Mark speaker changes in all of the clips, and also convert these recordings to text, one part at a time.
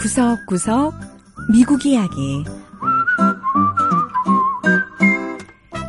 Speaker 1: 구석구석 미국 이야기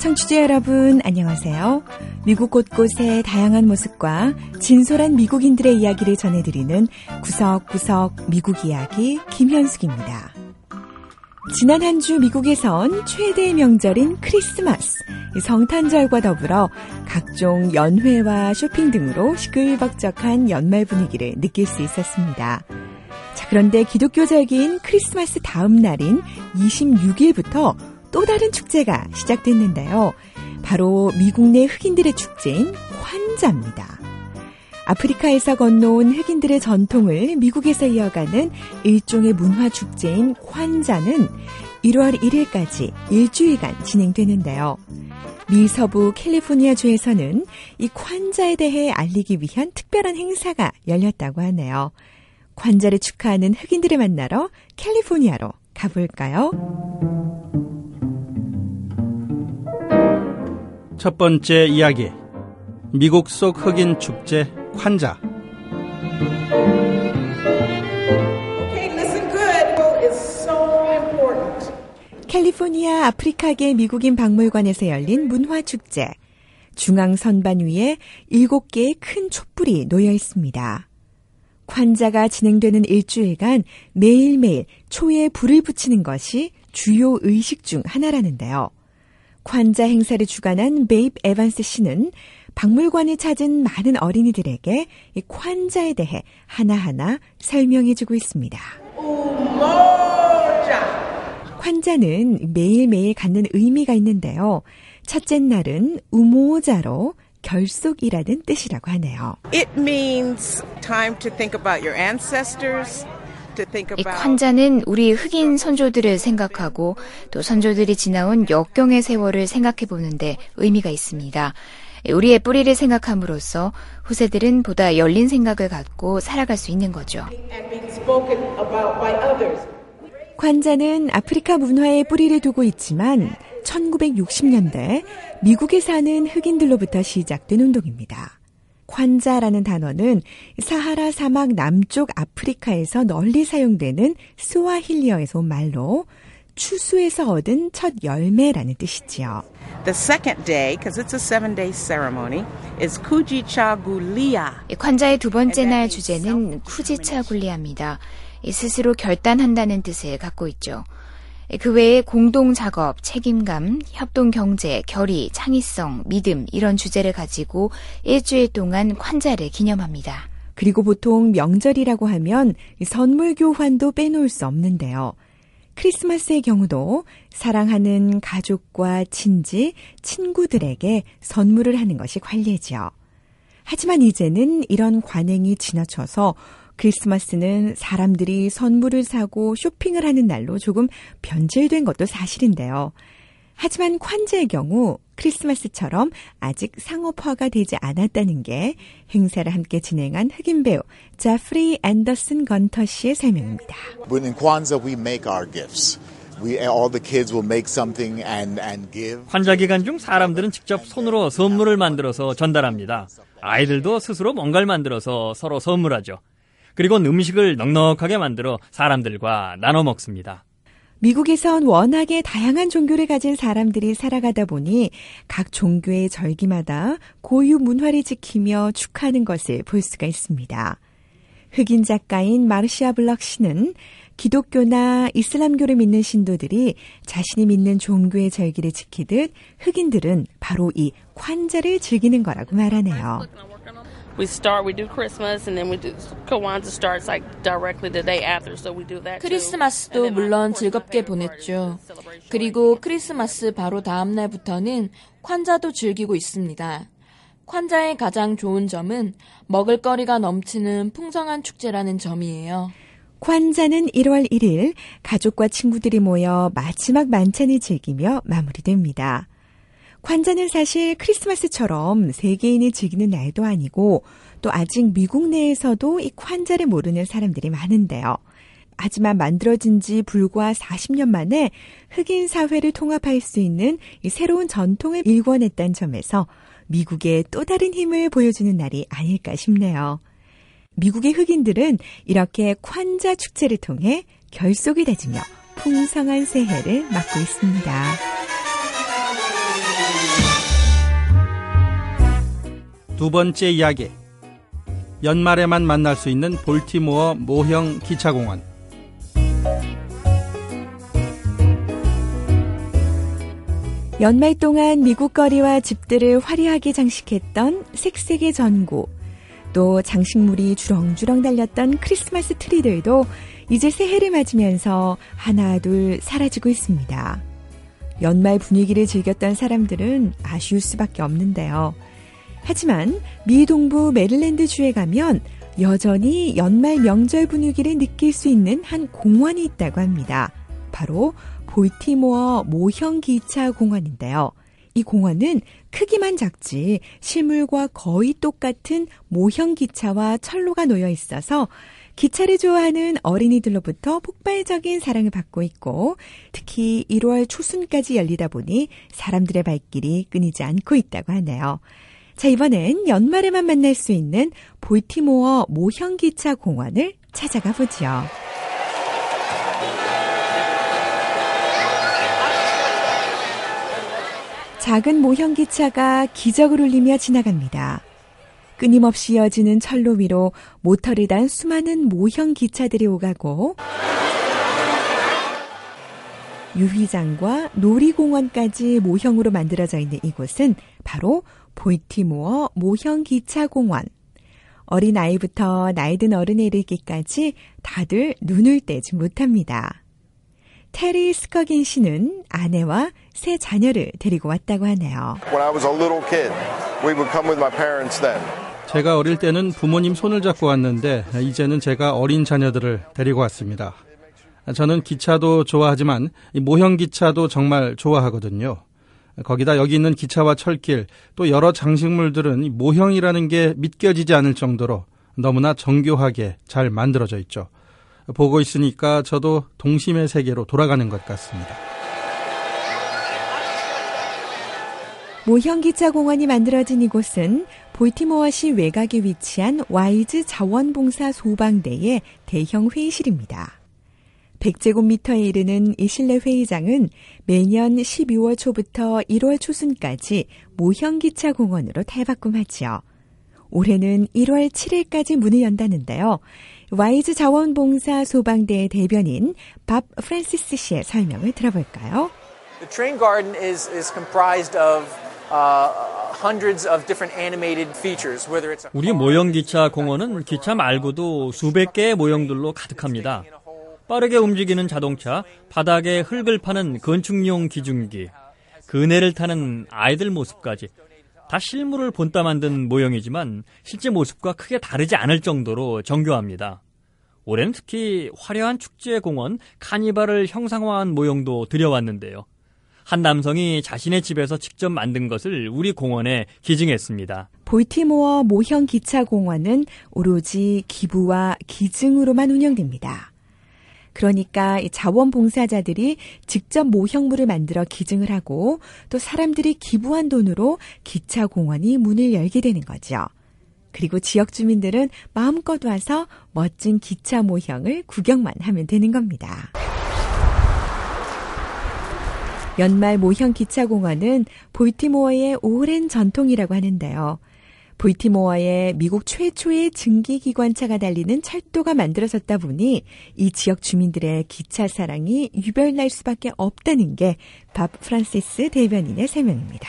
Speaker 1: 청취자 여러분 안녕하세요. 미국 곳곳의 다양한 모습과 진솔한 미국인들의 이야기를 전해드리는 구석구석 미국 이야기 김현숙입니다. 지난 한 주 미국에선 최대의 명절인 크리스마스, 성탄절과 더불어 각종 연회와 쇼핑 등으로 시끌벅적한 연말 분위기를 느낄 수 있었습니다. 자, 그런데 기독교적인 크리스마스 다음 날인 26일부터 또 다른 축제가 시작됐는데요. 바로 미국 내 흑인들의 축제인 환자입니다. 아프리카에서 건너온 흑인들의 전통을 미국에서 이어가는 일종의 문화 축제인 환자는 1월 1일까지 일주일간 진행되는데요. 미 서부 캘리포니아주에서는 이 관자에 대해 알리기 위한 특별한 행사가 열렸다고 하네요. 관자를 축하하는 흑인들을 만나러 캘리포니아로 가볼까요?
Speaker 2: 첫 번째 이야기. 미국 속 흑인 축제 환자.
Speaker 1: 캘리포니아 아프리카계 미국인 박물관에서 열린 문화축제. 중앙 선반 위에 7개의 큰 촛불이 놓여 있습니다. 관자가 진행되는 일주일간 매일매일 초에 불을 붙이는 것이 주요 의식 중 하나라는데요. 관자 행사를 주관한 베이브 에반스 씨는 박물관을 찾은 많은 어린이들에게 이 관자에 대해 하나하나 설명해주고 있습니다. 관자는 매일매일 갖는 의미가 있는데요. 첫째 날은 우모자로 결속이라는 뜻이라고 하네요.
Speaker 3: It means time to think about your ancestors.
Speaker 4: 이 관자는 우리 흑인 선조들을 생각하고 또 선조들이 지나온 역경의 세월을 생각해 보는데 의미가 있습니다. 우리의 뿌리를 생각함으로써 후세들은 보다 열린 생각을 갖고 살아갈 수 있는 거죠.
Speaker 1: 관자는 아프리카 문화에 뿌리를 두고 있지만 1960년대 미국에 사는 흑인들로부터 시작된 운동입니다. 관자라는 단어는 사하라 사막 남쪽 아프리카에서 널리 사용되는 스와힐리어에서 온 말로 추수에서 얻은 첫 열매라는 뜻이지요.
Speaker 3: The second day, because it's a seven-day ceremony, is Kujichagulia.
Speaker 4: 관자의 두 번째 날 주제는 쿠지차굴리아입니다. 스스로 결단한다는 뜻을 갖고 있죠. 그 외에 공동 작업, 책임감, 협동 경제, 결의, 창의성, 믿음 이런 주제를 가지고 일주일 동안 환자를 기념합니다.
Speaker 1: 그리고 보통 명절이라고 하면 선물 교환도 빼놓을 수 없는데요. 크리스마스의 경우도 사랑하는 가족과 친지, 친구들에게 선물을 하는 것이 관례지요. 하지만 이제는 이런 관행이 지나쳐서 크리스마스는 사람들이 선물을 사고 쇼핑을 하는 날로 조금 변질된 것도 사실인데요. 하지만 관제의 경우 크리스마스처럼 아직 상업화가 되지 않았다는 게 행사를 함께 진행한 흑인 배우 자프리 앤더슨 건터 씨의 설명입니다.
Speaker 5: When in Kwanzaa we make our gifts.
Speaker 2: 환자 기간 중 사람들은 직접 손으로 선물을 만들어서 전달합니다. 아이들도 스스로 뭔가를 만들어서 서로 선물하죠. 그리고 음식을 넉넉하게 만들어 사람들과 나눠 먹습니다.
Speaker 1: 미국에선 워낙에 다양한 종교를 가진 사람들이 살아가다 보니 각 종교의 절기마다 고유 문화를 지키며 축하하는 것을 볼 수가 있습니다. 흑인 작가인 마르시아 블럭 씨는 기독교나 이슬람교를 믿는 신도들이 자신이 믿는 종교의 절기를 지키듯 흑인들은 바로 이 관자를 즐기는 거라고 말하네요.
Speaker 6: 크리스마스도 물론 즐겁게 보냈죠. 그리고 크리스마스 바로 다음 날부터는 관자도 즐기고 있습니다. 관자의 가장 좋은 점은 먹을거리가 넘치는 풍성한 축제라는 점이에요.
Speaker 1: 관자는 1월 1일 가족과 친구들이 모여 마지막 만찬을 즐기며 마무리됩니다. 관자는 사실 크리스마스처럼 세계인이 즐기는 날도 아니고 또 아직 미국 내에서도 이 관자를 모르는 사람들이 많은데요. 하지만 만들어진 지 불과 40년 만에 흑인 사회를 통합할 수 있는 이 새로운 전통을 일궈냈다는 점에서 미국의 또 다른 힘을 보여주는 날이 아닐까 싶네요. 미국의 흑인들은 이렇게 콴자 축제를 통해 결속을 다지며 풍성한 새해를 맞고 있습니다.
Speaker 7: 두 번째 이야기. 연말에만 만날 수 있는 볼티모어 모형 기차공원.
Speaker 1: 연말 동안 미국 거리와 집들을 화려하게 장식했던 색색의 전구, 또 장식물이 주렁주렁 달렸던 크리스마스 트리들도 이제 새해를 맞으면서 하나 둘 사라지고 있습니다. 연말 분위기를 즐겼던 사람들은 아쉬울 수밖에 없는데요. 하지만 미 동부 메릴랜드 주에 가면 여전히 연말 명절 분위기를 느낄 수 있는 한 공원이 있다고 합니다. 바로 볼티모어 모형 기차 공원인데요. 이 공원은 크기만 작지 실물과 거의 똑같은 모형 기차와 철로가 놓여 있어서 기차를 좋아하는 어린이들로부터 폭발적인 사랑을 받고 있고 특히 1월 초순까지 열리다 보니 사람들의 발길이 끊이지 않고 있다고 하네요. 자, 이번엔 연말에만 만날 수 있는 볼티모어 모형 기차 공원을 찾아가 보죠. 작은 모형 기차가 기적을 울리며 지나갑니다. 끊임없이 이어지는 철로 위로 모터를 단 수많은 모형 기차들이 오가고 유휘장과 놀이공원까지 모형으로 만들어져 있는 이곳은 바로 볼티모어 모형 기차 공원. 어린 아이부터 나이 든 어른에 이르기까지 다들 눈을 떼지 못합니다. 테리 스커긴 씨는 아내와 세 자녀를 데리고 왔다고 하네요.
Speaker 8: When I was a little kid, we would come with my parents then.
Speaker 7: 제가 어릴 때는 부모님 손을 잡고 왔는데 이제는 제가 어린 자녀들을 데리고 왔습니다. 저는 기차도 좋아하지만 모형 기차도 정말 좋아하거든요. 거기다 여기 있는 기차와 철길 또 여러 장식물들은 모형이라는 게 믿겨지지 않을 정도로 너무나 정교하게 잘 만들어져 있죠. 보고 있으니까 저도 동심의 세계로 돌아가는 것 같습니다.
Speaker 1: 모형 기차 공원이 만들어진 이곳은 볼티모어시 외곽에 위치한 와이즈 자원봉사 소방대의 대형 회의실입니다. 100제곱미터에 이르는 이 실내 회의장은 매년 12월 초부터 1월 초순까지 모형 기차 공원으로 탈바꿈하지요. 올해는 1월 7일까지 문을 연다는데요. 와이즈 자원봉사 소방대 대변인 밥 프란시스 씨의 설명을 들어볼까요?
Speaker 9: The train garden is, is comprised of uh, hundreds of different animated features, whether it's a
Speaker 2: 우리 모형 기차 공원은 기차 말고도 수백 개의 모형들로 가득합니다. 빠르게 움직이는 자동차, 바닥에 흙을 파는 건축용 기중기, 그네를 타는 아이들 모습까지 다 실물을 본따 만든 모형이지만 실제 모습과 크게 다르지 않을 정도로 정교합니다. 올해는 특히 화려한 축제 공원 카니발을 형상화한 모형도 들여왔는데요. 한 남성이 자신의 집에서 직접 만든 것을 우리 공원에 기증했습니다.
Speaker 1: 볼티모어 모형 기차 공원은 오로지 기부와 기증으로만 운영됩니다. 그러니까 자원봉사자들이 직접 모형물을 만들어 기증을 하고 또 사람들이 기부한 돈으로 기차 공원이 문을 열게 되는 거죠. 그리고 지역 주민들은 마음껏 와서 멋진 기차 모형을 구경만 하면 되는 겁니다. 연말 모형 기차 공원은 볼티모어의 오랜 전통이라고 하는데요. 볼티모어에 미국 최초의 증기기관차가 달리는 철도가 만들어졌다 보니 이 지역 주민들의 기차 사랑이 유별날 수밖에 없다는 게 밥 프란시스 대변인의 설명입니다.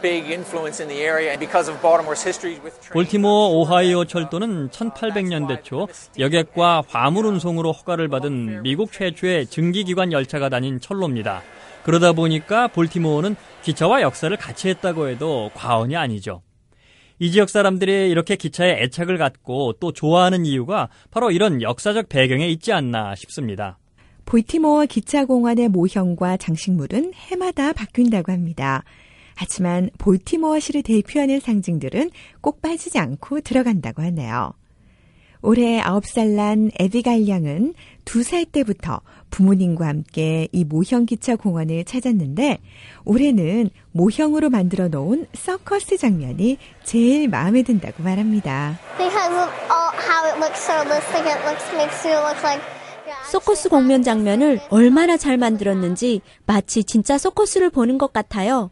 Speaker 9: Big influence in the area and because of Baltimore's history with trains.
Speaker 2: 볼티모어 오하이오 철도는 1800년대 초 여객과 화물 운송으로 허가를 받은 미국 최초의 증기기관 열차가 다닌 철로입니다. 그러다 보니까 볼티모어는 기차와 역사를 같이 했다고 해도 과언이 아니죠. 이 지역 사람들이 이렇게 기차에 애착을 갖고 또 좋아하는 이유가 바로 이런 역사적 배경에 있지 않나 싶습니다.
Speaker 1: 볼티모어 기차공원의 모형과 장식물은 해마다 바뀐다고 합니다. 하지만 볼티모어시를 대표하는 상징들은 꼭 빠지지 않고 들어간다고 하네요. 올해 9살 난 에비갈 양은 2살 때부터 부모님과 함께 이 모형 기차 공원을 찾았는데 올해는 모형으로 만들어 놓은 서커스 장면이 제일 마음에 든다고 말합니다.
Speaker 10: Because of all, how it looks so realistic, it looks makes you look like
Speaker 11: 서커스 공연 장면을 얼마나 잘 만들었는지 마치 진짜 서커스를 보는 것 같아요.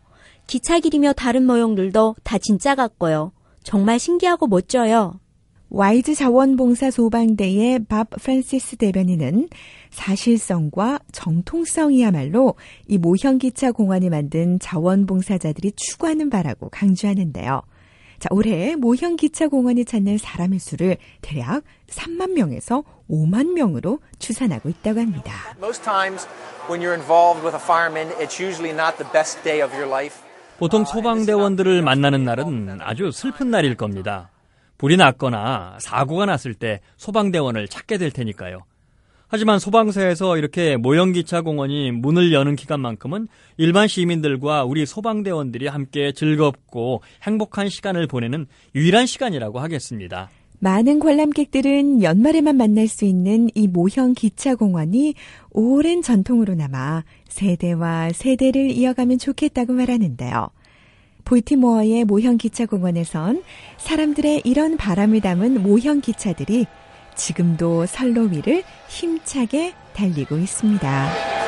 Speaker 11: 기차 길이며 다른 모형들도 다 진짜 같고요. 정말 신기하고 멋져요.
Speaker 1: 와이즈 자원봉사 소방대의 밥 프란시스 대변인은 사실성과 정통성이야말로 이 모형기차 공원을 만든 자원봉사자들이 추구하는 바라고 강조하는데요. 자, 올해 모형기차 공원을 찾는 사람의 수를 대략 3만 명에서 5만 명으로 추산하고 있다고 합니다.
Speaker 9: Most times when you're involved with a fireman, it's usually not the best day of your life.
Speaker 2: 보통 소방대원들을 만나는 날은 아주 슬픈 날일 겁니다. 불이 났거나 사고가 났을 때 소방대원을 찾게 될 테니까요. 하지만 소방서에서 이렇게 모형기차 공원이 문을 여는 기간만큼은 일반 시민들과 우리 소방대원들이 함께 즐겁고 행복한 시간을 보내는 유일한 시간이라고 하겠습니다.
Speaker 1: 많은 관람객들은 연말에만 만날 수 있는 이 모형 기차 공원이 오랜 전통으로 남아 세대와 세대를 이어가면 좋겠다고 말하는데요. 볼티모어의 모형 기차 공원에선 사람들의 이런 바람을 담은 모형 기차들이 지금도 선로 위를 힘차게 달리고 있습니다.